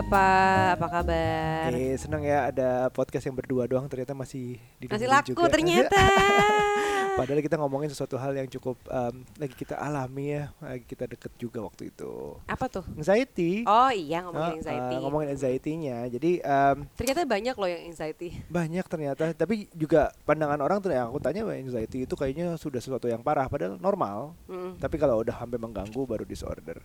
Bapak, apa kabar? Eh, senang ya ada podcast yang berdua doang ternyata masih di Masih laku ternyata. Padahal kita ngomongin sesuatu hal yang cukup um, lagi kita alami ya, lagi kita deket juga waktu itu. Apa tuh? Anxiety. Oh iya ngomongin Uh, uh, anxiety. ngomongin anxiety-nya. Jadi um, Ternyata banyak loh yang anxiety. banyak ternyata, tapi juga pandangan orang tuh yang aku tanya anxiety itu kayaknya sudah sesuatu yang parah padahal normal. Mm. Tapi kalau udah sampai mengganggu baru disorder.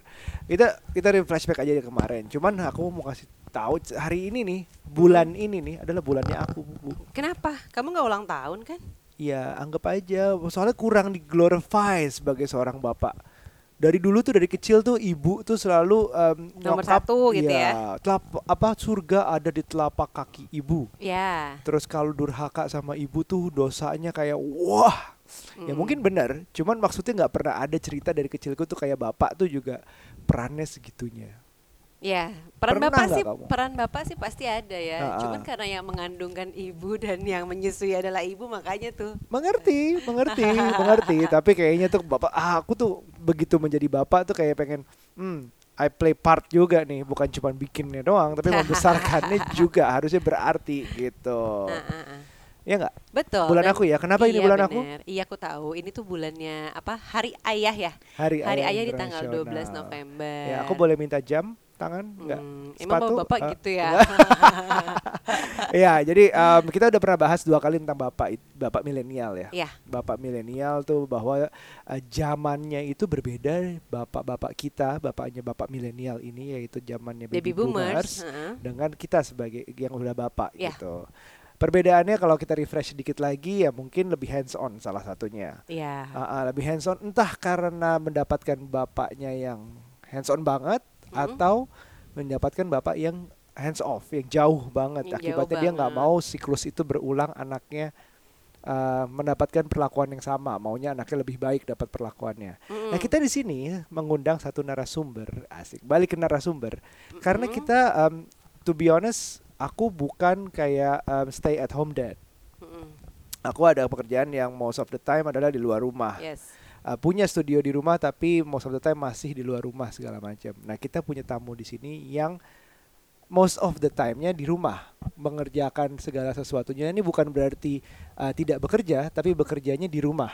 Kita kita re- flashback aja ya kemarin. Cuman aku mau kasih tahu hari ini nih, bulan ini nih adalah bulannya aku, Bu. Kenapa? Kamu nggak ulang tahun kan? Ya, anggap aja soalnya kurang diglorify sebagai seorang bapak. Dari dulu tuh dari kecil tuh ibu tuh selalu um, Nomor nyokap, satu gitu iya, telap- apa surga ada di telapak kaki ibu. Ya. Terus kalau durhaka sama ibu tuh dosanya kayak wah. Ya Mm. mungkin benar, cuman maksudnya nggak pernah ada cerita dari kecilku tuh kayak bapak tuh juga perannya segitunya. Ya, peran Pernah bapak sih, kamu? peran bapak sih pasti ada ya. Ah, ah. Cuman karena yang mengandungkan ibu dan yang menyusui adalah ibu makanya tuh. Mengerti, mengerti, mengerti. Tapi kayaknya tuh bapak, ah, aku tuh begitu menjadi bapak tuh kayak pengen, hmm, I play part juga nih, bukan cuma bikinnya doang, tapi membesarkannya juga harusnya berarti gitu. Ah, ah, ah. Ya nggak? Betul. Bulan aku ya. Kenapa ini iya, bulan aku? bener. Iya aku tahu. Ini tuh bulannya apa? Hari Ayah ya. Hari, Hari Ayah Ayah di tanggal 12 Internasional. November. Ya, aku boleh minta jam tangan nggak? Hmm, emang bapak, Eh, gitu ya. Iya, jadi um, kita udah pernah bahas dua kali tentang bapak bapak milenial ya. Iya. Bapak milenial tuh bahwa uh, zamannya itu berbeda bapak-bapak kita, bapaknya bapak milenial ini yaitu zamannya baby, Baby boomers. heeh. dengan kita sebagai yang udah bapak Iya. gitu. Perbedaannya kalau kita refresh sedikit lagi ya mungkin lebih hands on salah satunya. Iya. Ah, ah, lebih hands on entah karena mendapatkan bapaknya yang hands on banget Mhm. atau mendapatkan bapak yang hands off yang jauh banget Yang jauh akibatnya dia nggak mau siklus itu berulang anaknya uh, mendapatkan perlakuan yang sama maunya anaknya lebih baik dapat perlakuannya Mm-mm. nah kita di sini mengundang satu narasumber asik balik ke narasumber karena Mm-mm. kita um, to be honest aku bukan kayak um, stay at home dad Mm-mm. aku ada pekerjaan yang most of the time adalah di luar rumah Yes. Uh, punya studio di rumah tapi most of the time masih di luar rumah segala macam. Nah kita punya tamu di sini yang most of the time-nya di rumah mengerjakan segala sesuatunya. Ini bukan berarti uh, tidak bekerja, tapi bekerjanya di rumah.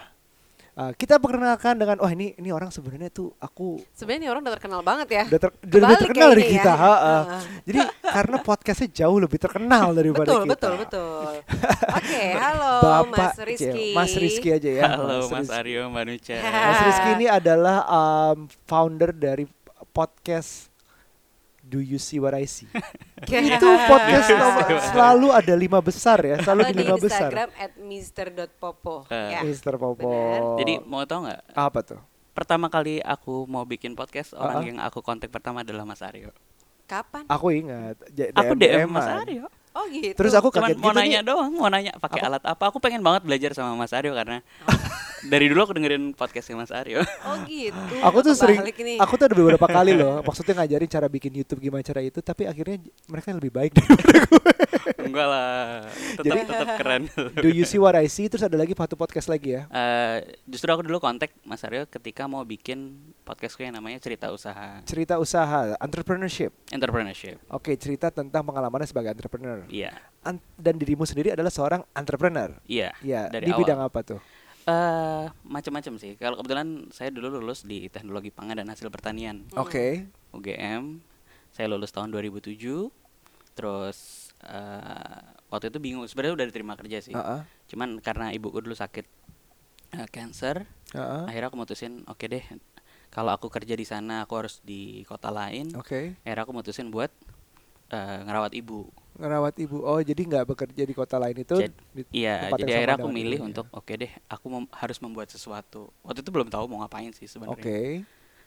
Uh, kita perkenalkan dengan, oh ini ini orang sebenarnya tuh aku Sebenarnya ini orang udah terkenal banget ya. udah, ter- udah lebih Kebalik terkenal dari kayaknya kita. ya. ha. Heeh. Jadi karena podcastnya jauh lebih terkenal daripada Betul, kita. betul, betul. Oke, halo Bapak Mas Rizky. Mas Rizky aja ya. Halo Mas Rizky. Aryo, Mbak Nucha. Mas Rizky ini adalah um, founder dari podcast Do You See What I See. itu podcast nomor- selalu ada lima besar ya, selalu di lima besar. Instagram at mister.popo. Eh, ya. Mister Popo. benar. Jadi mau tau nggak? apa tuh? Pertama kali aku mau bikin podcast, orang Ah. yang aku kontak pertama adalah Mas Aryo. Kapan? Aku ingat. J- Aku DM Mas. Aryo. Oh gitu. Terus aku Cuman kaget mau gitu nanya nih. doang, mau nanya pakai alat apa. Aku pengen banget belajar sama Mas Aryo karena dari dulu aku dengerin podcastnya Mas Aryo. Oh gitu. Aku tuh sering, nih. aku tuh ada beberapa kali loh, maksudnya ngajarin cara bikin YouTube gimana cara itu, tapi akhirnya mereka lebih baik daripada gue. Enggak lah, tetap Jadi- tetap keren. Do you see what I see? Terus ada lagi satu podcast lagi ya. Eh, justru aku dulu kontak Mas Aryo ketika mau bikin podcastku yang namanya cerita usaha Cerita usaha, entrepreneurship. entrepreneurship. Oke, cerita tentang pengalamannya sebagai entrepreneur. Iya, An- dan dirimu sendiri adalah seorang entrepreneur. iya. Ya, Dari di awal. bidang apa tuh? Eh, macam-macam sih. Kalau kebetulan saya dulu lulus di Teknologi Pangan dan Hasil Pertanian Hmm. Oke. UGM. Saya lulus tahun 2007. Terus eh, waktu itu bingung. Sebenarnya udah diterima kerja sih. Heeh. Cuman karena ibuku dulu sakit eh, cancer, heeh. akhirnya aku mutusin oke deh. Kalau aku kerja di sana, aku harus di kota lain. Oke. Akhirnya aku mutusin buat eh, ngerawat ibu. Ngerawat ibu. Oh, jadi nggak bekerja di kota lain itu? Di Iya, tempat yang jadi akhirnya aku milih ibunya. untuk oke deh, aku mem- harus membuat sesuatu. Waktu itu belum tahu mau ngapain sih sebenarnya. Oke.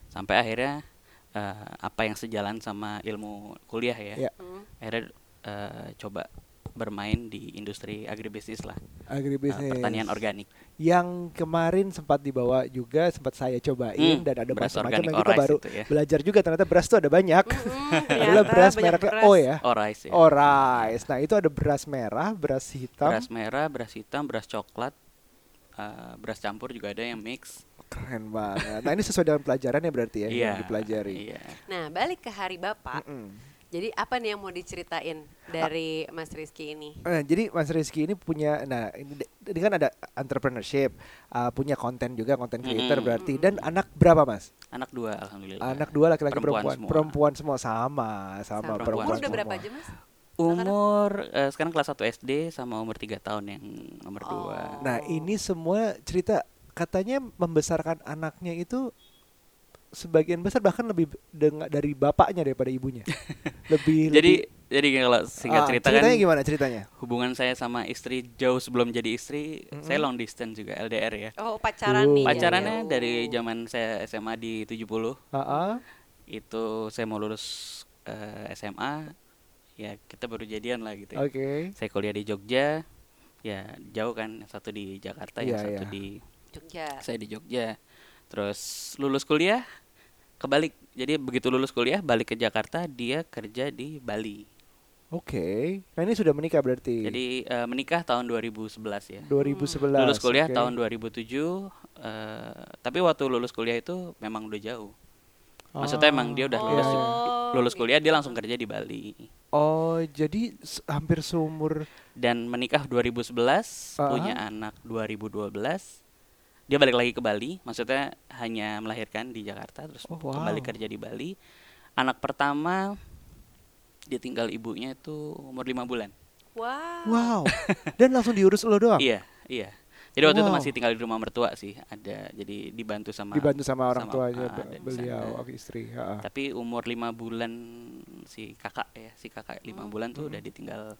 sampai akhirnya eh, apa yang sejalan sama ilmu kuliah ya Ya. Hmm. akhirnya eh, coba bermain di industri agribisnis lah Agribisnis. pertanian organik Yang kemarin sempat dibawa juga, sempat saya cobain Hmm, dan ada beras macam-macam yang kita baru itu ya. belajar juga ternyata beras tuh ada banyak. Mm-mm, Adalah beras mereknya beras. O ya. oh ya Oh rice. Nah itu ada beras merah, beras hitam. beras merah beras hitam beras coklat eh, beras campur juga ada yang mix. Keren banget. Nah ini sesuai dengan pelajaran ya berarti ya yang dipelajari. Iya. Nah, balik ke hari Bapak. Mm-mm. Jadi apa nih yang mau diceritain dari Mas Rizky ini? Nah, jadi Mas Rizky ini punya, nah ini, ini kan ada entrepreneurship, uh, punya konten juga, konten creator Mm-mm. berarti. Dan anak berapa mas? Anak dua alhamdulillah. Anak dua laki-laki Perempuan perempuan. semua. Perempuan semua sama, sama, Sama. perempuan Umur udah berapa aja, Mas? Umur eh, sekarang kelas 1 SD sama umur 3 tahun yang nomor Oh. 2. Nah ini semua cerita katanya membesarkan anaknya itu sebagian besar bahkan lebih dengan dari bapaknya daripada ibunya. lebih Jadi lebih- jadi kalau singkat Ah, cerita ceritanya kan gimana ceritanya? hubungan saya sama istri jauh sebelum jadi istri, Mm-mm. saya long distance juga LDR ya. Oh, pacaran Uh. nih. Pacarannya ya. dari zaman saya SMA di 70 Ah, itu saya mau lulus eh, SMA ya kita baru jadian lah gitu ya. Oke. Saya kuliah di Jogja ya jauh kan yang satu di Jakarta yang Iya, satu iya. di Jogja. saya di Jogja. Terus lulus kuliah kebalik. Jadi begitu lulus kuliah balik ke Jakarta dia kerja di Bali. Oke. Nah ini sudah menikah berarti. Jadi eh, menikah tahun 2011 ya. 2011. Lulus kuliah oke. tahun 2007 eh, tapi waktu lulus kuliah itu memang udah jauh. Maksudnya emang dia udah Oh, lulus iya, lulus kuliah dia langsung kerja di Bali Oh, jadi hampir seumur dan menikah 2011 Ah. punya anak 2012 dia balik lagi ke Bali maksudnya hanya melahirkan di Jakarta terus Oh, wow. kembali kerja di Bali anak pertama dia tinggal ibunya itu umur lima bulan Wow. Wow. Dan langsung diurus lo doang. iya iya jadi waktu itu Wow. masih tinggal di rumah mertua sih ada jadi dibantu sama Dibantu sama orang sama, tuanya di beliau, sana. oke, istri. ha-ha. tapi umur lima bulan si kakak ya si kakak lima Hmm. bulan tuh udah ditinggal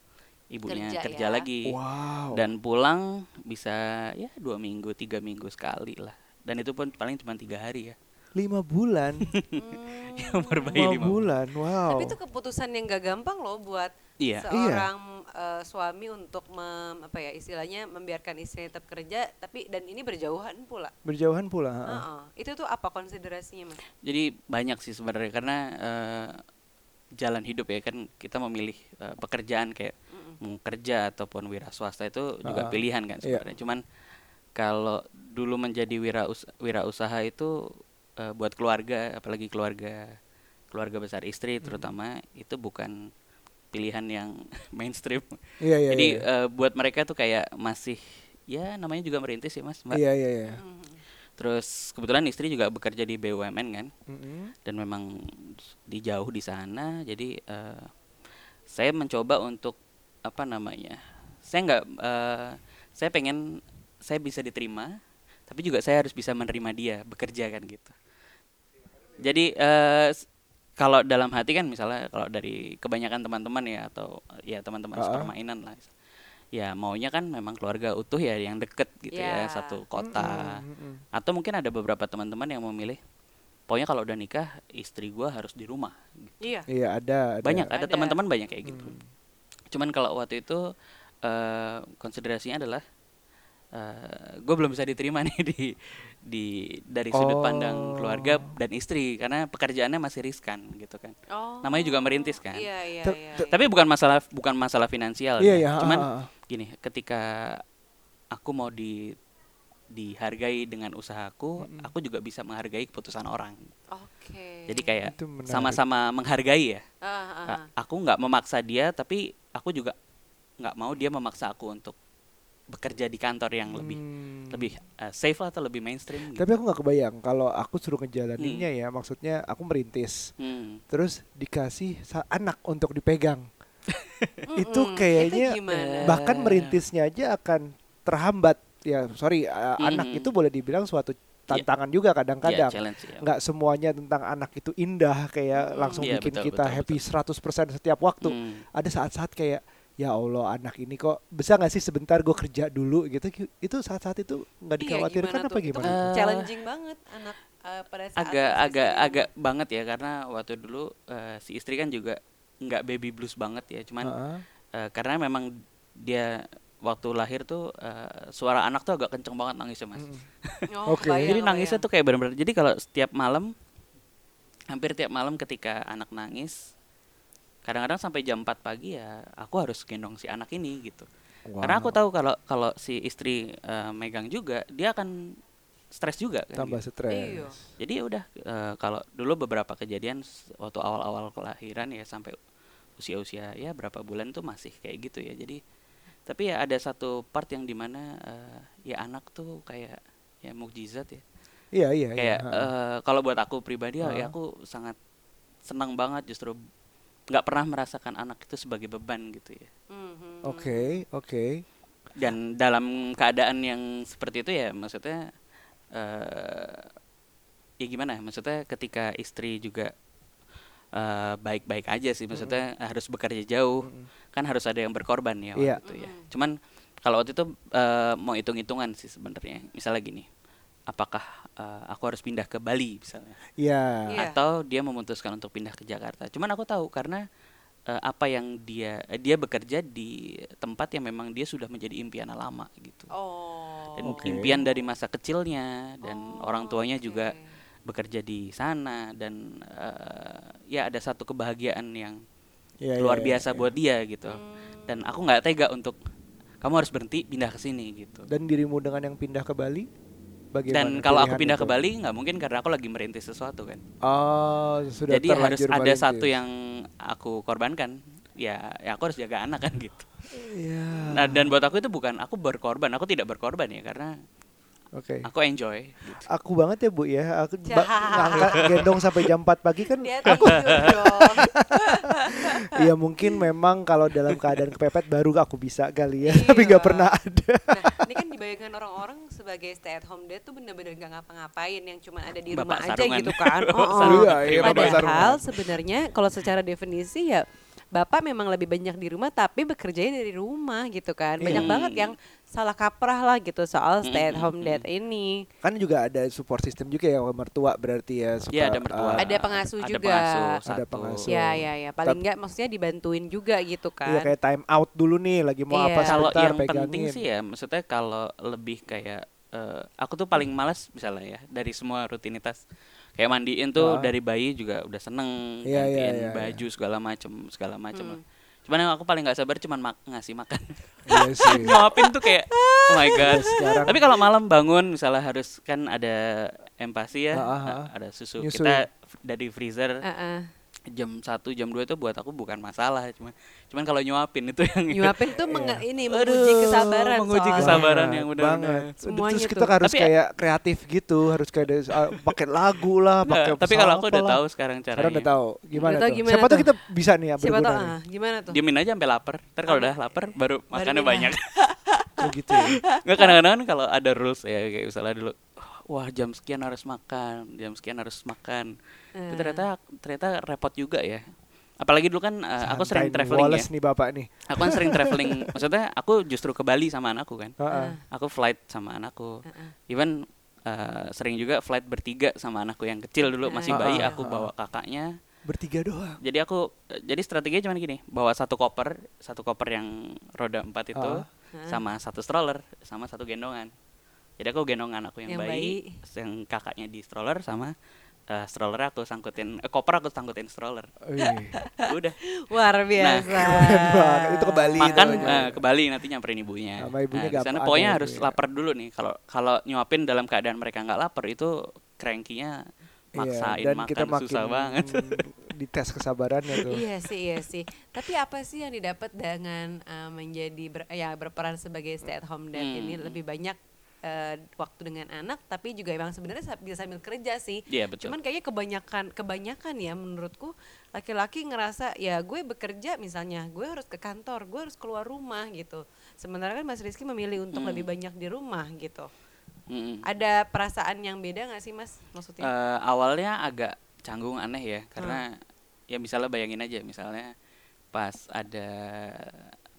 ibunya Kerja kerja, ya. lagi Wow. dan pulang bisa ya dua minggu tiga minggu sekali lah dan itu pun paling cuma tiga hari ya lima bulan. Hmm. Ya, umur bayi lima lima bulan. Wow. Tapi itu keputusan yang gak gampang loh buat iya seorang eh, suami untuk mem, apa ya istilahnya membiarkan istrinya tetap kerja tapi dan ini berjauhan pula. Berjauhan pula. ha-ha. Heeh. Itu tuh apa konsiderasinya mas? jadi banyak sih sebenarnya karena eh, jalan hidup ya kan kita memilih eh, pekerjaan kayak kerja ataupun wira swasta itu juga pilihan kan iya. sebenarnya cuman kalau dulu menjadi wira wirausaha itu eh, buat keluarga apalagi keluarga keluarga besar istri Hmm. terutama itu bukan pilihan yang mainstream Iya iya. jadi iya. eh, buat mereka tuh kayak masih ya namanya juga merintis ya mas mbak Iya iya iya. Mhm. terus kebetulan istri juga bekerja di BUMN kan Mm-mm. dan memang di jauh di sana jadi eh, saya mencoba untuk apa namanya saya nggak eh, saya pengen saya bisa diterima tapi juga saya harus bisa menerima dia bekerja kan gitu jadi eh, s- kalau dalam hati kan misalnya kalau dari kebanyakan teman-teman ya atau ya teman-teman Ah. sepermainan lah ya maunya kan memang keluarga utuh ya yang deket gitu ya Ya. satu kota mm-mm. atau mungkin ada beberapa teman-teman yang memilih pokoknya kalau udah nikah istri gua harus di rumah Iya. Iya ada, ada. banyak ada Ada. teman-teman banyak kayak gitu Hmm. Cuman kalau waktu itu eh konsiderasinya adalah gue belum bisa diterima nih di di dari Oh. sudut pandang keluarga dan istri karena pekerjaannya masih riskan gitu kan Oh. Namanya juga merintis kan? Iya iya Ter- iya. ter- iya. tapi bukan masalah bukan masalah finansial Iya ya. iya. cuman ha. gini ketika aku mau di dihargai dengan usahaku Mm-mm. aku juga bisa menghargai keputusan orang Oke. jadi kayak sama-sama menghargai ya ah, A- ah. aku nggak memaksa dia tapi aku juga nggak mau dia memaksa aku untuk bekerja di kantor yang lebih Hmm. lebih uh, safe atau lebih mainstream gitu. Tapi aku nggak kebayang kalau aku suruh ngejalaninnya ya, maksudnya aku merintis, Hmm. terus dikasih sa- anak untuk dipegang. Itu kayaknya gimana? bahkan merintisnya aja akan terhambat. Ya, sorry, uh, anak Mhm. itu boleh dibilang suatu tantangan juga Ya, kadang-kadang. challenge ya. nggak semuanya tentang anak itu indah kayak Mm. langsung Iya, bikin betul, kita betul, happy betul. 100% setiap waktu. Hmm. Ada saat-saat kayak ya Allah anak ini kok bisa nggak sih sebentar gue kerja dulu gitu itu saat-saat itu nggak Iya, dikhawatirkan gimana apa tuh? gimana? Itu kan Eh, challenging banget anak eh, pada saat agak agak agak banget ya karena waktu dulu uh, si istri kan juga nggak baby blues banget ya cuman Heeh. uh, karena memang dia waktu lahir tuh uh, suara anak tuh agak kenceng banget nangisnya mas Mm. Oh, Oke. kebayang, jadi nangisnya tuh kayak benar-benar jadi kalau setiap malam hampir tiap malam ketika anak nangis kadang-kadang sampai jam 4 pagi ya aku harus gendong si anak ini gitu Karena aku Wow. tahu kalau kalau si istri eh, megang juga, dia akan stres juga kan. tambah gitu. stres. Iya. Jadi ya udah eh, kalau dulu beberapa kejadian waktu awal-awal kelahiran ya sampai usia-usia ya berapa bulan tuh masih kayak gitu ya. Jadi tapi ya ada satu part yang di mana eh, ya anak tuh kayak ya mukjizat ya. Iya iya. iya. kayak ha. eh, kalau buat aku pribadi ya, ya Ha. aku sangat senang banget justru nggak pernah merasakan anak itu sebagai beban gitu ya. Mhm. Oke oke. Dan dalam keadaan yang seperti itu ya maksudnya eh ya gimana? ya, Maksudnya ketika istri juga eh, baik-baik aja sih maksudnya harus bekerja jauh Mm-mm. kan harus ada yang berkorban ya waktu Iya. itu ya. Cuman kalau waktu itu eh, mau hitung-hitungan sih sebenarnya. Misalnya gini, apakah eh, aku harus pindah ke Bali misalnya? Iya. Iya. atau dia memutuskan untuk pindah ke Jakarta. Cuman aku tahu karena eh, apa yang dia eh, dia bekerja di tempat yang memang dia sudah menjadi impian lama gitu. Oh. Dan Oke. impian dari masa kecilnya dan Oh, orang tuanya oke. juga bekerja di sana dan eh, ya ada satu kebahagiaan yang Iya, luar iya, biasa iya. buat dia gitu. Hmm. Dan aku nggak tega untuk kamu harus berhenti pindah ke sini gitu. Dan dirimu dengan yang pindah ke Bali? Bagaimana? Dan kalau aku pindah ke itu? Bali nggak mungkin karena aku lagi merintis sesuatu kan. Oh, sudah Jadi harus ada merintis. satu yang aku korbankan. Ya, ya aku harus jaga anak kan gitu. Iya. Nah, dan buat aku itu bukan aku berkorban, aku tidak berkorban ya karena Oke. aku enjoy. Gitu. Aku banget ya Bu ya. Aku ba- ngangkat gendong sampai jam 4 pagi kan. Dia dong. Iya mungkin memang kalau dalam keadaan kepepet baru aku bisa kali ya. Iya. Tapi nggak pernah ada. Nah, ini kan dibayangkan orang-orang sebagai stay at home dad tuh bener-bener gak ngapa-ngapain yang cuma ada di rumah Bapak aja sarungan. gitu kan. Oh, oh. Iya, iya, bapak Padahal sarungan. sebenarnya kalau secara definisi ya Bapak memang lebih banyak di rumah tapi bekerjanya dari rumah gitu kan. Banyak Hmm. banget yang salah kaprah lah gitu soal stay at home dad ini. Kan juga ada support system juga ya mertua berarti ya. suka, Iya, ada mertua. eh, Ada pengasuh ada juga. Pengasuh, Ada pengasuh. Ya ya ya, paling enggak maksudnya dibantuin juga gitu Iya kan. kayak time out dulu nih lagi mau Iya. apa Kalau sebentar yang pegangin. penting sih ya, maksudnya kalau lebih kayak eh, aku tuh paling malas misalnya ya dari semua rutinitas kayak mandiin tuh Ah. dari bayi juga udah seneng Iya, iya, gantiin iya, baju segala macem segala macem Hmm. lah. Cuman yang aku paling nggak sabar cuman mak- ngasih makan. Iya sih. Nyuapin tuh kayak oh my god. Sekarang- Tapi kalau malam bangun misalnya harus kan ada empasi ya, ah. a- ada susu. Nyusu. Kita dari freezer Heeh. Jam 1 jam 2 itu buat aku bukan masalah, cuman cuman kalau nyuapin itu yang Nyuapin tuh Iya. menge- ini Aduh, menguji kesabaran menguji soalnya. kesabaran yang benar-benar. banget. Semuanya Terus kita tuh. harus Tapi ya- kayak kreatif gitu, harus kayak ada- ah, pakai lagu lah, Nggak, pakai tapi kalau aku udah lah. tahu sekarang caranya. Sekarang udah tahu gimana Udah tahu tuh. gimana Siapa tuh tuh? kita bisa nih ya Siapa ah, gimana tuh? Diemin aja sampai lapar. Ntar kalau udah lapar baru makannya pindah. banyak. Oh gitu ya. Nggak kadang-kadang kan kalau ada rules ya kayak misalnya dulu wah jam sekian harus makan, jam sekian harus makan. Itu Eh. ternyata ternyata repot juga ya. Apalagi dulu kan eh, aku sering traveling Wallace ya. nih bapak nih. Aku kan sering traveling. Maksudnya aku justru ke Bali sama anakku kan. Heeh. Aku flight sama anakku. Heeh. Even eh, sering juga flight bertiga sama anakku yang kecil dulu masih bayi. ah, Aku ah, bawa kakaknya. Bertiga doang. Jadi aku jadi strateginya cuma gini, bawa satu koper, satu koper yang roda empat itu. Ah. sama satu stroller sama satu gendongan. Jadi aku gendong anakku yang, Yang bayi, bayi. yang kakaknya di stroller sama eh, stroller aku sangkutin eh, koper aku sangkutin stroller. Udah. Luar biasa. keren banget. Itu ke Bali Makan itu. eh, ke Bali nanti nyamperin ibunya. Sama ibunya Nah, di sana gampang pokoknya harus ya. lapar dulu nih. Kalau kalau nyuapin dalam keadaan mereka nggak lapar itu cranky-nya maksain Iya, dan makan kita makin susah banget. dites kesabarannya tuh. Iya sih, iya sih. Tapi apa sih yang didapat dengan eh, menjadi ber- ya berperan sebagai stay at home dad Hmm. ini lebih banyak eh, waktu dengan anak, tapi juga emang sebenarnya sa- bisa sambil kerja sih. Iya betul. Cuman kayaknya kebanyakan kebanyakan ya menurutku laki-laki ngerasa ya gue bekerja misalnya gue harus ke kantor, gue harus keluar rumah gitu. Sementara kan Mas Rizky memilih untuk Hmm. lebih banyak di rumah gitu. Mm-mm. Ada perasaan yang beda nggak sih Mas maksudnya? Eh, awalnya agak canggung aneh ya Hmm. karena ya misalnya bayangin aja misalnya pas ada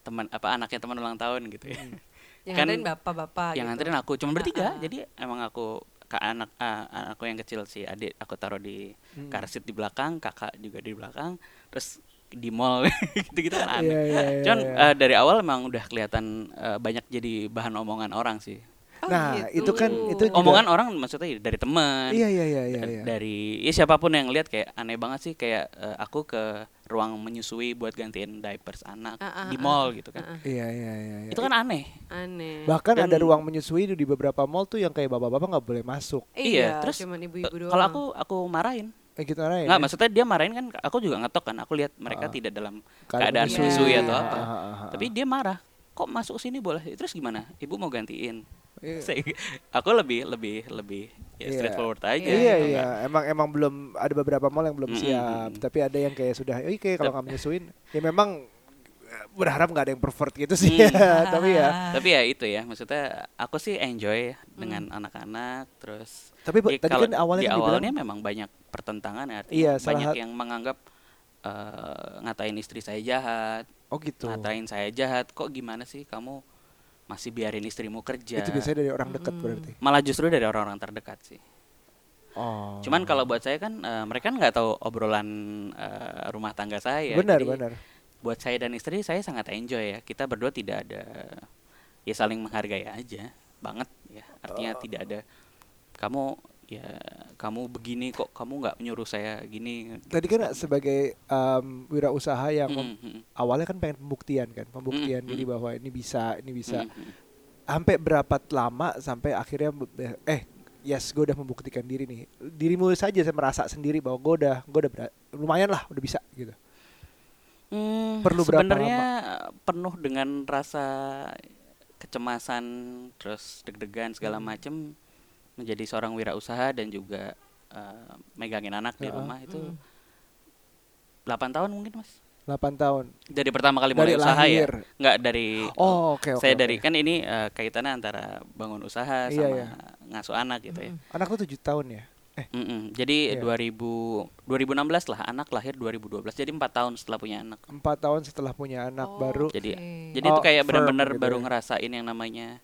teman apa anaknya teman ulang tahun gitu ya yang kan nganterin bapak-bapak yang gitu. nganterin aku cuma bertiga ah. jadi emang aku ke anak ah, anakku yang kecil si adik aku taruh di Hmm. car seat di belakang kakak juga di belakang terus di mall gitu gitu kan aneh Iya, iya, iya, cuman iya. eh, dari awal emang udah kelihatan eh, banyak jadi bahan omongan orang sih Oh, Nah, gitu. itu kan itu juga- Omongan orang maksudnya dari teman. Iya iya iya iya. iya. dari ya siapa pun yang lihat kayak aneh banget sih kayak eh, aku ke ruang menyusui buat gantiin diapers anak Ah, ah, di ah, mall gitu kan. Ah, ah. Iya iya iya. iya. Itu kan aneh. Aneh. bahkan Dan- ada ruang menyusui di beberapa mall tuh yang kayak bapak-bapak nggak boleh masuk. iya, terus, cuman ibu-ibu doang. Kalau aku aku marahin. Eh gitu ya. Nggak, maksudnya dia marahin kan aku juga ngetok kan. Aku lihat mereka Ah. tidak dalam Keadaan menyusui. menyusui Iya. atau apa. Tapi dia marah. Kok masuk sini boleh? Terus gimana? Ibu mau gantiin? Saya- aku lebih lebih lebih ya Iya. straightforward aja. Iya gitu iya, kan. emang emang belum ada beberapa mall yang belum Mm-mm, siap, mm-mm. tapi ada yang kayak sudah, oke kalau nggak menyusuin, ya memang eh, berharap nggak ada yang pervert gitu sih, Hmm. tapi ya, Tapi ya itu ya, maksudnya aku sih enjoy dengan anak-anak terus tapi ya tadi kalau kan awalnya di kan dibilang- awalnya memang banyak pertentangan ya, artinya Iya, banyak yang menganggap eh, ngatain istri saya jahat, oh gitu, ngatain saya jahat, kok gimana sih kamu masih biarin istrimu kerja? itu biasanya dari orang dekat Mm-mm. berarti. Malah justru dari orang-orang terdekat sih. Oh, Cuman kalau buat saya kan eh, mereka nggak tahu obrolan eh, rumah tangga saya. benar Jadi benar, Buat saya dan istri saya sangat enjoy ya. Kita berdua tidak ada ya saling menghargai aja banget ya. Artinya Oh. tidak ada kamu ya kamu begini kok kamu nggak menyuruh saya gini. tadi kan sebagai um, wirausaha yang Mm, mm, awalnya kan pengen pembuktian kan, pembuktian Mm-mm. diri bahwa ini bisa, ini bisa, mm, mm. sampai berapa lama sampai akhirnya eh yes gue udah membuktikan diri nih dirimu saja saya merasa sendiri bahwa gue udah gue udah lumayan lah udah bisa gitu Hmm, Perlu berapa sebenarnya penuh dengan rasa kecemasan terus deg-degan segala Hmm. macem menjadi seorang wirausaha dan juga eh, megangin anak di Ya, rumah itu Mm. 8 tahun mungkin mas 8 tahun dari pertama kali dari mulai usaha lahir ya nggak dari oh oke oke saya oke. dari kan ini eh, kaitannya antara bangun usaha Iya, sama iya. ngasuh anak gitu ya Mm. anak tuh 7 tahun ya Mm-mm. jadi Iya. 2000 2016 lah anak lahir 2012 jadi empat tahun setelah punya anak empat tahun setelah punya anak Oh, baru Jadi jadi itu Oh, kayak firm benar-benar gitu baru ya. ngerasain yang namanya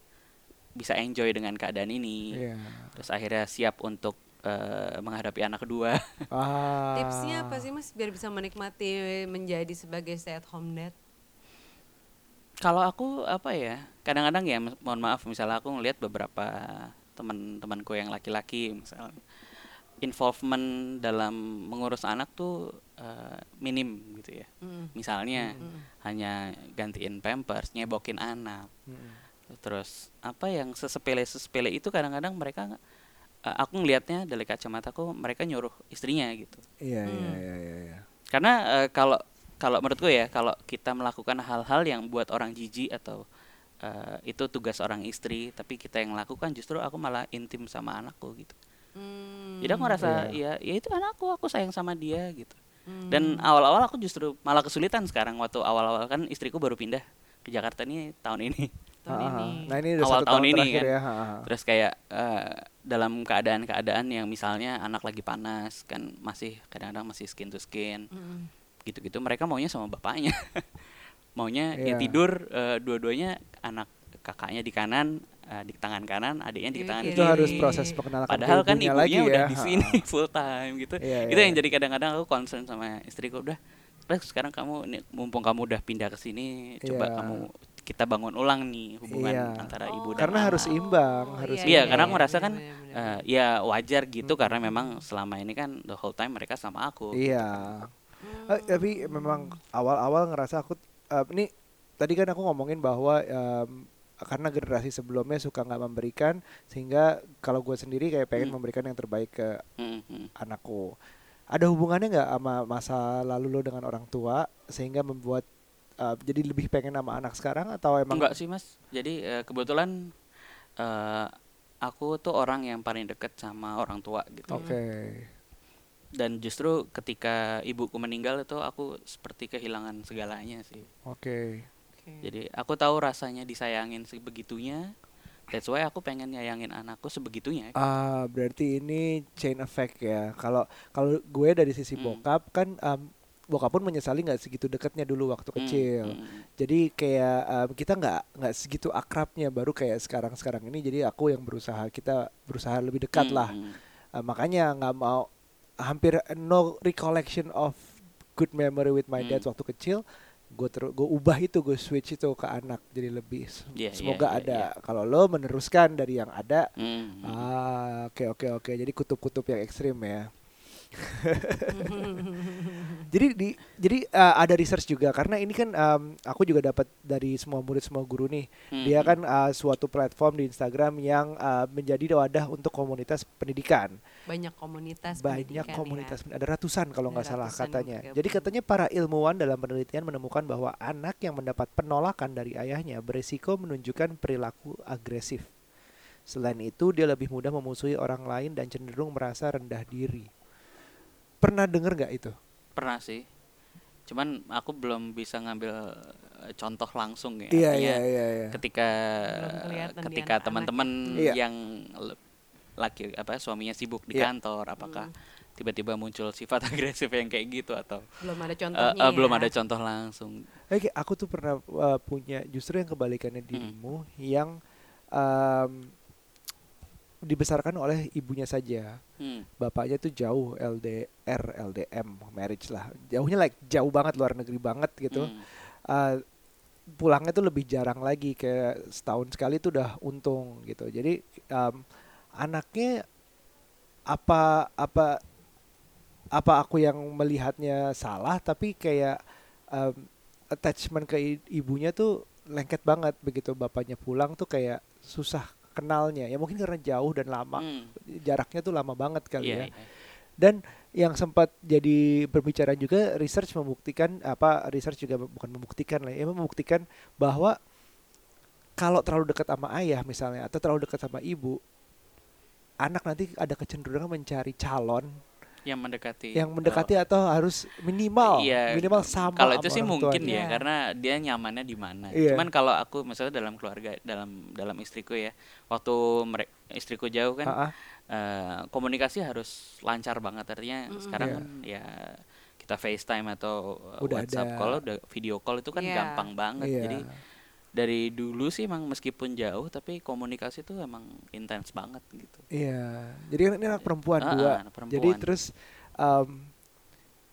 bisa enjoy dengan keadaan ini. Iya. Terus akhirnya siap untuk eh, menghadapi anak kedua. ah Tipsnya apa sih mas biar bisa menikmati menjadi sebagai stay at home dad? Kalau aku apa ya? Kadang-kadang ya mohon maaf misalnya aku ngelihat beberapa teman-temanku yang laki-laki misalnya involvement dalam mengurus anak tuh eh, minim gitu ya. Mm. Misalnya Mm. hanya gantiin pampers, nyebokin anak. Mm. Terus apa yang sesepele sesepele itu kadang-kadang mereka eh, aku ngelihatnya dari kacamataku mereka nyuruh istrinya gitu iya iya Hmm. iya iya iya. karena eh, kalau kalau menurutku ya kalau kita melakukan hal-hal yang buat orang jijik atau eh, itu tugas orang istri tapi kita yang lakukan justru aku malah intim sama anakku gitu Mm. jadi aku ngerasa Iya. ya ya itu anakku aku sayang sama dia gitu Mm. dan awal-awal aku justru malah kesulitan sekarang waktu awal-awal kan istriku baru pindah ke Jakarta nih tahun ini tahun Ah, ah. ini. nah ini udah Awal satu tahun tahun, ini kan. ya ah, ah. Terus kayak eh, dalam keadaan-keadaan yang misalnya anak lagi panas kan masih kadang-kadang masih skin to skin Mm. gitu-gitu mereka maunya sama bapaknya. maunya Iya. ya tidur eh, dua-duanya anak kakaknya di kanan eh, di tangan kanan, adiknya di Di tangan kiri. itu harus proses perkenalan Padahal kan ibunya lagi udah ya. di sini ah. full time gitu. Iya, itu iya, yang iya. jadi kadang-kadang aku concern sama istriku udah sekarang kamu ini mumpung kamu udah pindah ke sini coba Iya. kamu kita bangun ulang nih hubungan Iya. antara Oh, ibu dan Karena anak. harus imbang, harus Iya, imbang. karena aku merasa bener, kan bener, bener, bener. Eh, ya wajar gitu Mm. karena memang selama ini kan the whole time mereka sama aku. Iya. Hmm. Eh, tapi memang awal-awal ngerasa aku eh, ini tadi kan aku ngomongin bahwa em, karena generasi sebelumnya suka nggak memberikan sehingga kalau gue sendiri kayak pengen Hmm. memberikan yang terbaik ke Mm, mm. anakku. Ada hubungannya nggak sama masa lalu lo dengan orang tua sehingga membuat eh, jadi lebih pengen sama anak sekarang atau emang Enggak sih mas. Jadi eh, kebetulan eh, aku tuh orang yang paling deket sama orang tua gitu. Oke. Dan justru ketika ibuku meninggal itu aku seperti kehilangan segalanya sih. Oke. Oke. Jadi aku tahu rasanya disayangin sebegitunya. That's why aku pengen nyayangin anakku sebegitunya. Ah, berarti ini chain effect ya. Kalau kalau gue dari sisi Hmm. bokap kan em, bokap pun menyesali nggak segitu dekatnya dulu waktu Mm, kecil. mm, mm. Jadi kayak em, kita nggak nggak segitu akrabnya baru kayak sekarang sekarang ini. Jadi aku yang berusaha kita berusaha lebih dekat Mm, lah. Eh, makanya nggak mau hampir no recollection of good memory with my dad Hmm. waktu kecil. gue ter gue ubah itu gue switch itu ke anak jadi lebih s- Iya, semoga iya, ada iya. kalau lo meneruskan dari yang ada Hmm. ah oke oke oke jadi kutub-kutub yang ekstrim ya jadi di jadi uh, ada research juga karena ini kan um, aku juga dapat dari semua murid semua guru nih. Hmm. dia kan uh, suatu platform di Instagram yang uh, menjadi wadah untuk komunitas pendidikan. Banyak komunitas banyak pendidikan ya. komunitas ada ratusan kalau nggak salah katanya. jadi katanya para ilmuwan dalam penelitian menemukan bahwa anak yang mendapat penolakan dari ayahnya berisiko menunjukkan perilaku agresif. Selain itu dia lebih mudah memusuhi orang lain dan cenderung merasa rendah diri pernah denger nggak itu Pernah sih. Cuman aku belum bisa ngambil eh, contoh langsung ya. iya iya iya iya ketika Belum ketika teman-teman Iya. yang laki apa suaminya sibuk di Iya. kantor apakah Hmm. tiba-tiba muncul sifat agresif yang kayak gitu atau belum ada eh, contohnya eh, belum ya. ada contoh langsung Oke, aku tuh pernah uh, punya justru yang kebalikannya dirimu yang um, dibesarkan oleh ibunya saja. Hmm. Bapaknya tuh jauh LDR, LDM, marriage lah. Jauhnya like jauh banget luar negeri banget gitu. Hmm. Uh, pulangnya tuh lebih jarang lagi kayak setahun sekali tuh udah untung gitu. Jadi um, anaknya apa apa apa aku yang melihatnya salah tapi kayak um, attachment ke ibunya tuh lengket banget begitu bapaknya pulang tuh kayak susah kenalnya ya mungkin karena jauh dan lama Hmm. jaraknya tuh lama banget kali Iya, ya iya. dan yang sempat jadi berbicara juga research membuktikan apa research juga bukan membuktikan lah ya membuktikan bahwa kalau terlalu dekat sama ayah misalnya atau terlalu dekat sama ibu anak nanti ada kecenderungan mencari calon yang mendekati yang mendekati atau harus minimal Iya, minimal sama kalau itu sih mungkin tuanya. ya karena dia nyamannya di mana Iya. cuman kalau aku misalnya dalam keluarga dalam dalam istriku ya waktu mere- istriku jauh kan Ah, ah. eh, komunikasi harus lancar banget artinya Mm-mm. sekarang Iya. kan ya kita FaceTime atau uh, Udah WhatsApp ada. call udah video call itu kan Iya. gampang banget Iya. jadi dari dulu sih emang meskipun jauh tapi komunikasi tuh emang intens banget gitu Iya, jadi kan ini anak perempuan Ah, dua. anak Jadi terus em,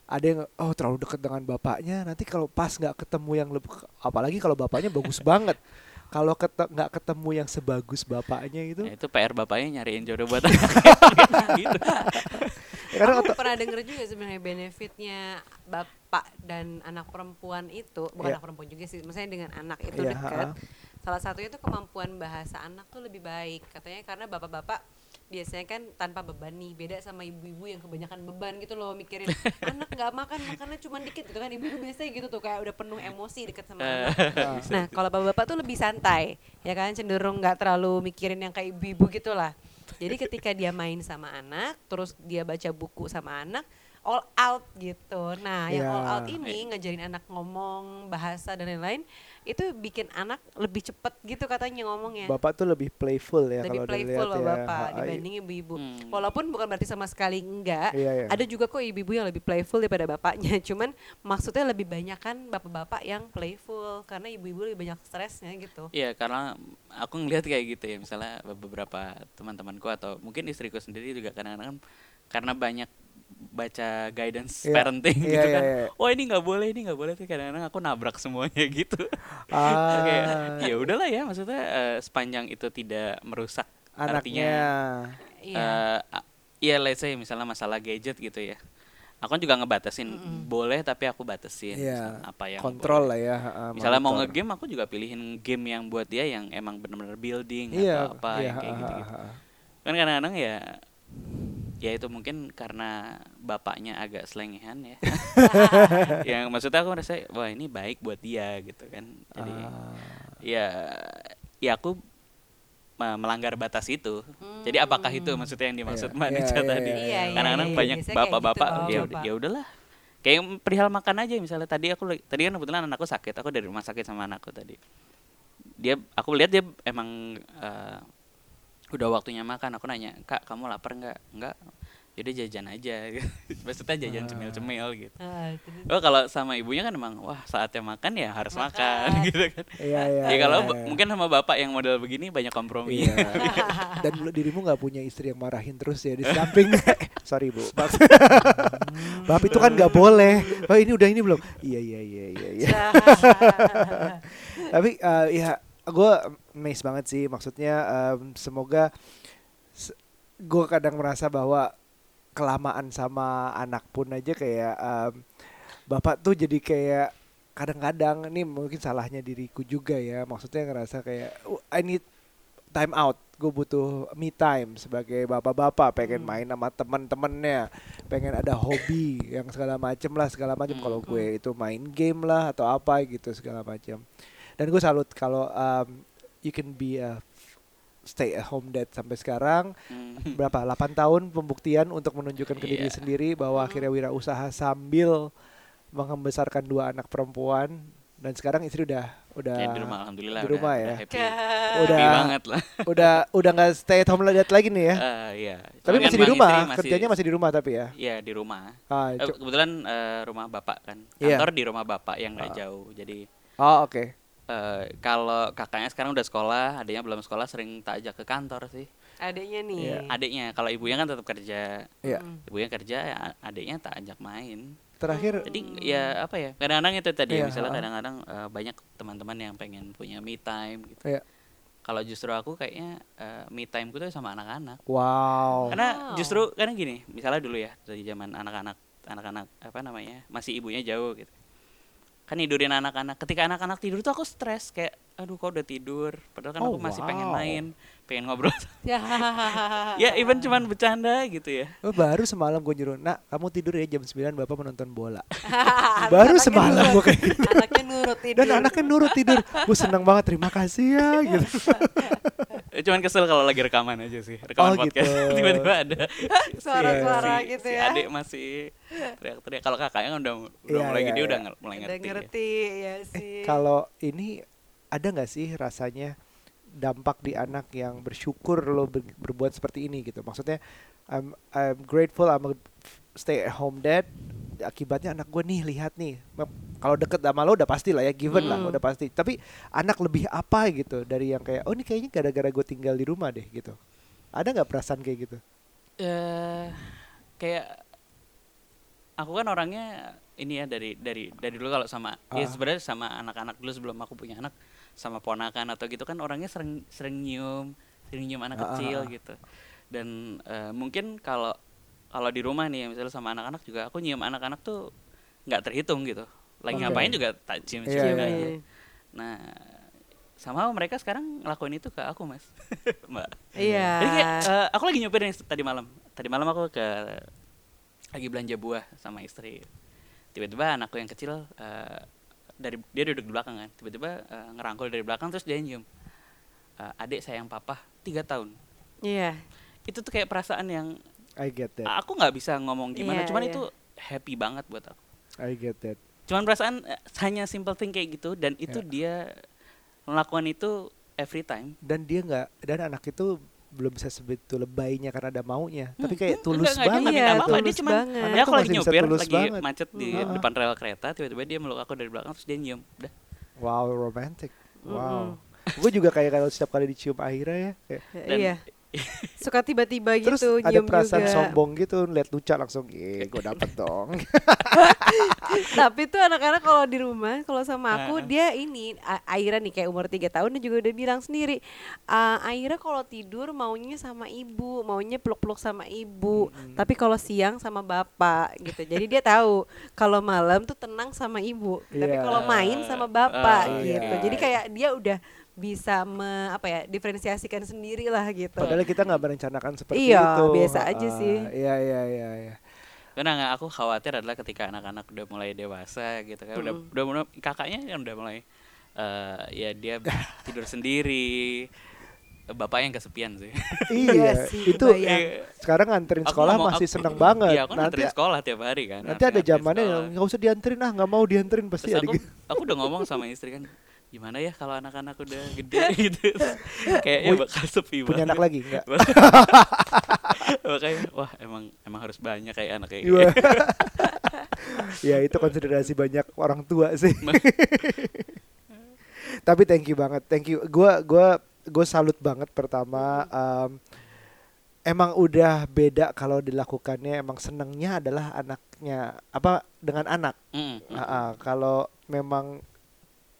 ada yang oh terlalu dekat dengan bapaknya. Nanti kalau pas nggak ketemu yang lebih, apalagi kalau bapaknya bagus banget. Kalau kete- nggak ketemu yang sebagus bapaknya itu, Ya, itu PR bapaknya nyariin jodoh buat gitu. ya karena aku pernah denger juga sebenarnya benefitnya bapak dan anak perempuan itu bukan Iya. anak perempuan juga sih maksudnya dengan anak itu Iya, dekat ha-ha. salah satunya itu kemampuan bahasa anak tuh lebih baik katanya karena bapak-bapak biasanya kan tanpa beban nih beda sama ibu-ibu yang kebanyakan beban gitu loh mikirin anak nggak makan makannya cuma dikit gitu kan ibu-ibu biasanya gitu tuh kayak udah penuh emosi deket sama anak Ah. Nah, kalau bapak-bapak tuh lebih santai, ya kan cenderung nggak terlalu mikirin yang kayak ibu-ibu gitulah. Jadi ketika dia main sama anak, terus dia baca buku sama anak, all out gitu. Nah, yang Ya. all out ini ngajarin anak ngomong, bahasa dan lain-lain, itu bikin anak lebih cepet gitu katanya ngomongnya. bapak tuh lebih playful ya lebih kalau playful loh ya. bapak Ha, dibanding ibu-ibu. Hmm. Walaupun bukan berarti sama sekali enggak, Iya, iya. ada juga kok ibu-ibu yang lebih playful daripada bapaknya. Cuman maksudnya lebih banyak kan bapak-bapak yang playful karena ibu-ibu lebih banyak stresnya gitu. Iya karena aku ngelihat kayak gitu ya misalnya beberapa teman-temanku atau mungkin istriku sendiri juga kadang-kadang karena banyak baca guidance Iya, parenting iya, gitu iya, kan. iya. Oh ini nggak boleh, ini nggak boleh tuh kadang-kadang aku nabrak semuanya gitu. Ah, Kayak ya udahlah ya maksudnya eh, sepanjang itu tidak merusak anaknya. Iya. eh Iya, let's say misalnya masalah gadget gitu ya. Aku kan juga ngebatasin boleh tapi aku batasin Iya. misalnya apa yang Kontrol boleh. lah ya. ha, Misalnya mau monitor. ngegame aku juga pilihin game yang buat dia yang emang benar-benar building Iya, atau apa iya, yang kayak ha, gitu, ha, ha. Kan kadang-kadang ya ya itu mungkin karena bapaknya agak selengehan ya. yang maksudnya aku merasa wah ini baik buat dia gitu kan. Jadi Ah. ya ya aku me- melanggar batas itu. Jadi apakah itu maksudnya yang dimaksud Mbak iya, iya, tadi? iya, Iya, iya, Kadang-kadang banyak kayak bapak-bapak gitu, ya bapak. ya udahlah. Kayak perihal makan aja misalnya tadi aku tadi kan kebetulan anakku sakit, aku dari rumah sakit sama anakku tadi. Dia aku lihat dia emang eh, udah waktunya makan, aku nanya, "Kak, kamu lapar nggak?" "Enggak." yaudah jajan aja maksudnya jajan Ah. cemil-cemil gitu Ah, oh kalau sama ibunya kan emang wah saatnya makan ya harus makan, Makan. gitu kan Iya iya. ya kalau iya, iya. mungkin sama bapak yang model begini banyak kompromi Iya. Dan lu dirimu nggak punya istri yang marahin terus ya di samping. Sorry bu. Bab, Bab itu kan nggak boleh. Oh ini udah ini belum? Iya iya iya iya. iya. Tapi eh, ya gue amazed banget sih. Maksudnya em, semoga gue kadang merasa bahwa kelamaan sama anak pun aja kayak em, bapak tuh jadi kayak kadang-kadang ini mungkin salahnya diriku juga ya. Maksudnya ngerasa kayak "Oh, I need time out gue butuh me time sebagai bapak-bapak pengen Hmm. main sama teman-temannya pengen ada hobi yang segala macem lah segala macem Hmm. kalau gue itu main game lah atau apa gitu segala macam dan gue salut kalau um, you can be a stay at home dad sampai sekarang Hmm. berapa 8 tahun pembuktian untuk menunjukkan ke diri Iya. sendiri bahwa Hmm. akhirnya wirausaha sambil membesarkan dua anak perempuan dan sekarang istri udah udah Ya, di rumah alhamdulillah di udah- rumah udah ya. happy, Udah- happy banget lah udah udah nggak stay at home dad lagi nih ya Eh, iya tapi masih di rumah istri kerjanya masih di rumah tapi ya Iya di rumah ah, cu- kebetulan eh, rumah bapak kan Iya. kantor di rumah bapak yang nggak Ah. jauh jadi oh oke eh, kalau kakaknya sekarang udah sekolah adiknya belum sekolah sering tak ajak ke kantor sih Adiknya nih. Iya. adiknya kalau ibunya kan tetap kerja Iya. Mm. ibunya kerja ya adiknya tak ajak main terakhir jadi ya apa ya kadang-kadang itu tadi Iya, misalnya kadang-kadang eh, banyak teman-teman yang pengen punya me time gitu Iya. kalau justru aku kayaknya eh, me time ku tuh sama anak-anak wow karena Wow. justru karena gini misalnya dulu ya dari zaman anak-anak anak-anak apa namanya masih ibunya jauh gitu kan tidurin anak-anak ketika anak-anak tidur tuh aku stres kayak aduh kok udah tidur padahal kan Oh, aku masih pengen wow. main pengen ngobrol Ya. ya even cuman bercanda gitu ya Oh, baru semalam gue nyuruh nak kamu tidur ya jam 9 bapak menonton bola baru Anaknya semalam gue kayak gitu. Anaknya nurut tidur. dan anaknya nurut tidur gue seneng banget terima kasih ya gitu cuman kesel kalau lagi rekaman aja sih rekaman Oh, podcast gitu. tiba-tiba ada Suara-suara si, gitu si ya. adik masih teriak-teriak kalau kakaknya kan udah udah Iya, mulai iya, gede iya. udah mulai Udah ngerti, ya. ngerti ya sih. Eh, kalau ini ada nggak sih rasanya dampak di anak yang bersyukur lo ber- berbuat seperti ini gitu maksudnya I'm I'm grateful I'm a stay at home dad akibatnya anak gue nih lihat nih kalau deket sama lo udah pasti lah ya given lah Hmm. udah pasti. Tapi anak lebih apa gitu dari yang kayak oh ini kayaknya gara-gara gue tinggal di rumah deh gitu. Ada nggak perasaan kayak gitu? Eh kayak aku kan orangnya ini ya dari dari dari dulu kalau sama ya Ah. sebenarnya sama anak-anak dulu sebelum aku punya anak sama ponakan atau gitu kan orangnya sering sering nyium sering nyium anak ah, kecil gitu. Dan eh, mungkin kalau kalau di rumah nih misalnya sama anak-anak juga aku nyium anak-anak tuh nggak terhitung gitu lagi Oke. ngapain juga tak cium Iya, cium iya, aja iya. nah sama mereka sekarang ngelakuin itu ke aku mas mbak Iya. jadi kayak eh, aku lagi nyopir nih tadi malam. Tadi malam aku ke lagi belanja buah sama istri. Tiba-tiba anakku yang kecil eh, dari dia duduk di belakang kan. Tiba-tiba eh, ngerangkul dari belakang terus dia nyium. Eh, adik sayang papa tiga tahun. Iya. Itu tuh kayak perasaan yang I get that aku nggak bisa ngomong gimana. Iya, cuman iya. itu happy banget buat aku. I get that Cuman perasaan eh, hanya simple thing kayak gitu dan itu Ya. dia melakukan itu every time. dan dia nggak dan anak itu belum bisa sebetul lebaynya karena ada maunya tapi kayak Hmm, tulus enggak, dia banget nggak Iya, dia tulus cuman banget. Anak ya tuh aku lagi tulus lagi banget. macet di Heeh. depan rel kereta tiba-tiba dia meluk aku dari belakang terus dia nyium udah wow romantic wow Mm-mm. gue juga kayak kalau setiap kali dicium Ahira ya kayak, Dan- Iya. Suka tiba-tiba terus gitu ada nyium perasaan juga. sombong gitu lihat Luca langsung eh gue dapet dong Tapi tuh anak-anak kalau di rumah, kalau sama aku Heeh. dia ini Aira nih kayak umur tiga tahun dia juga udah bilang sendiri. "Ah, Aira kalau tidur maunya sama ibu, maunya peluk-peluk sama ibu. Mm-mm. Tapi kalau siang sama bapak gitu. Jadi dia tahu kalau malam tuh tenang sama ibu. Tapi Iya. kalau main sama bapak Oh, gitu. iya. Jadi kayak dia udah bisa me, apa ya diferensiasikan sendiri lah gitu. padahal kita nggak merencanakan seperti Iya, itu. biasa aja Ah, sih. iya iya iya iya. Karena nggak aku khawatir adalah ketika anak-anak udah mulai dewasa gitu kan udah udah mulai kakaknya kan udah mulai eh, ya dia tidur sendiri. Bapaknya yang kesepian sih. Iya sih, itu kebayang. sekarang nganterin Aku sekolah mau- masih aku- seneng banget. Iya aku nanti nganterin sekolah tiap hari kan nanti ada nganterin zamannya yang nggak usah dianterin ah nggak mau dianterin pasti Terus ada aku, gitu. aku udah ngomong sama istri kan gimana ya kalau anak-anak udah gede gitu kayaknya Woi, bakal sepi punya anak banget. lagi nggak makanya wah emang emang harus banyak kayak anak kayak gini. ya itu konsiderasi banyak orang tua sih. Tapi thank you banget, thank you. Gua gua gue salut banget pertama. em, emang udah beda kalau dilakukannya. Emang senengnya adalah anaknya apa dengan anak. Mm, mm. Ah, ah, kalau memang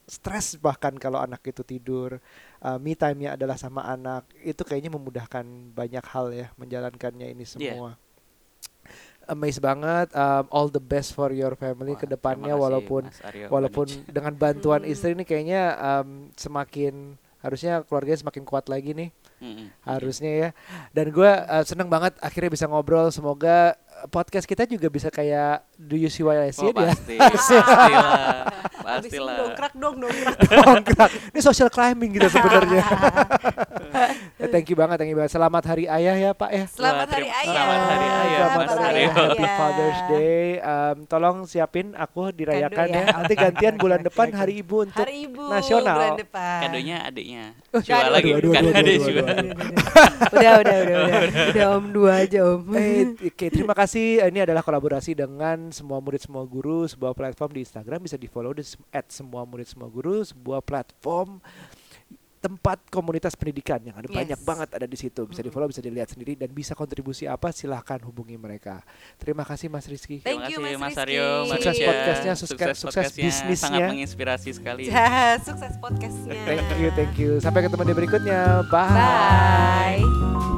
stres bahkan kalau anak itu tidur, uh, me time-nya adalah sama anak, itu kayaknya memudahkan banyak hal ya menjalankannya ini Iya. semua. Amazed banget, um, all the best for your family Wah, ke depannya terima kasih, walaupun walaupun Manoj. dengan bantuan Hmm. istri ini kayaknya um, semakin harusnya keluarganya semakin kuat lagi nih Mm, mm, mm. harusnya ya dan gue seneng banget akhirnya bisa ngobrol semoga uh, podcast kita juga bisa kayak do you see what I see Oh, ya pasti, pastilah, pastilah. dongkrak dong dongkrak. Dongkrak. Ini social climbing gitu sebenarnya. Ya, thank you banget, thank you banget. Selamat Hari Ayah ya Pak ya. Selamat Wah, Hari Ayah. Selamat Hari Ayah, Selamat Mas Hari. Ayah. Happy. Father's Day. Um, tolong siapin aku dirayakan Kado ya. ya. Nanti gantian bulan depan. Hari Ibu untuk Hari Ibu nasional. bulan depan. Kadonya adiknya. Oh, Jual aduh, lagi kan aduh, ada aduh, jual. aduh, aduh. udah, udah, udah, udah, udah om dua aja om. Eh, Oke, terima kasih. Ini adalah kolaborasi dengan semua murid semua guru, sebuah platform di Instagram bisa di follow di at semua murid semua guru, sebuah platform tempat komunitas pendidikan yang ada Yes. banyak banget ada di situ. Bisa di follow, bisa dilihat sendiri dan bisa kontribusi apa silahkan hubungi mereka. Terima kasih Mas Rizky. Thank Terima you, kasih Mas Mas. Aryo, Sukses Rizky. podcastnya, sukses- sukses podcastnya, bisnisnya. Sangat menginspirasi sekali. Ya, sukses podcastnya. Thank you, thank you. Sampai ketemu di berikutnya. Bye. Bye.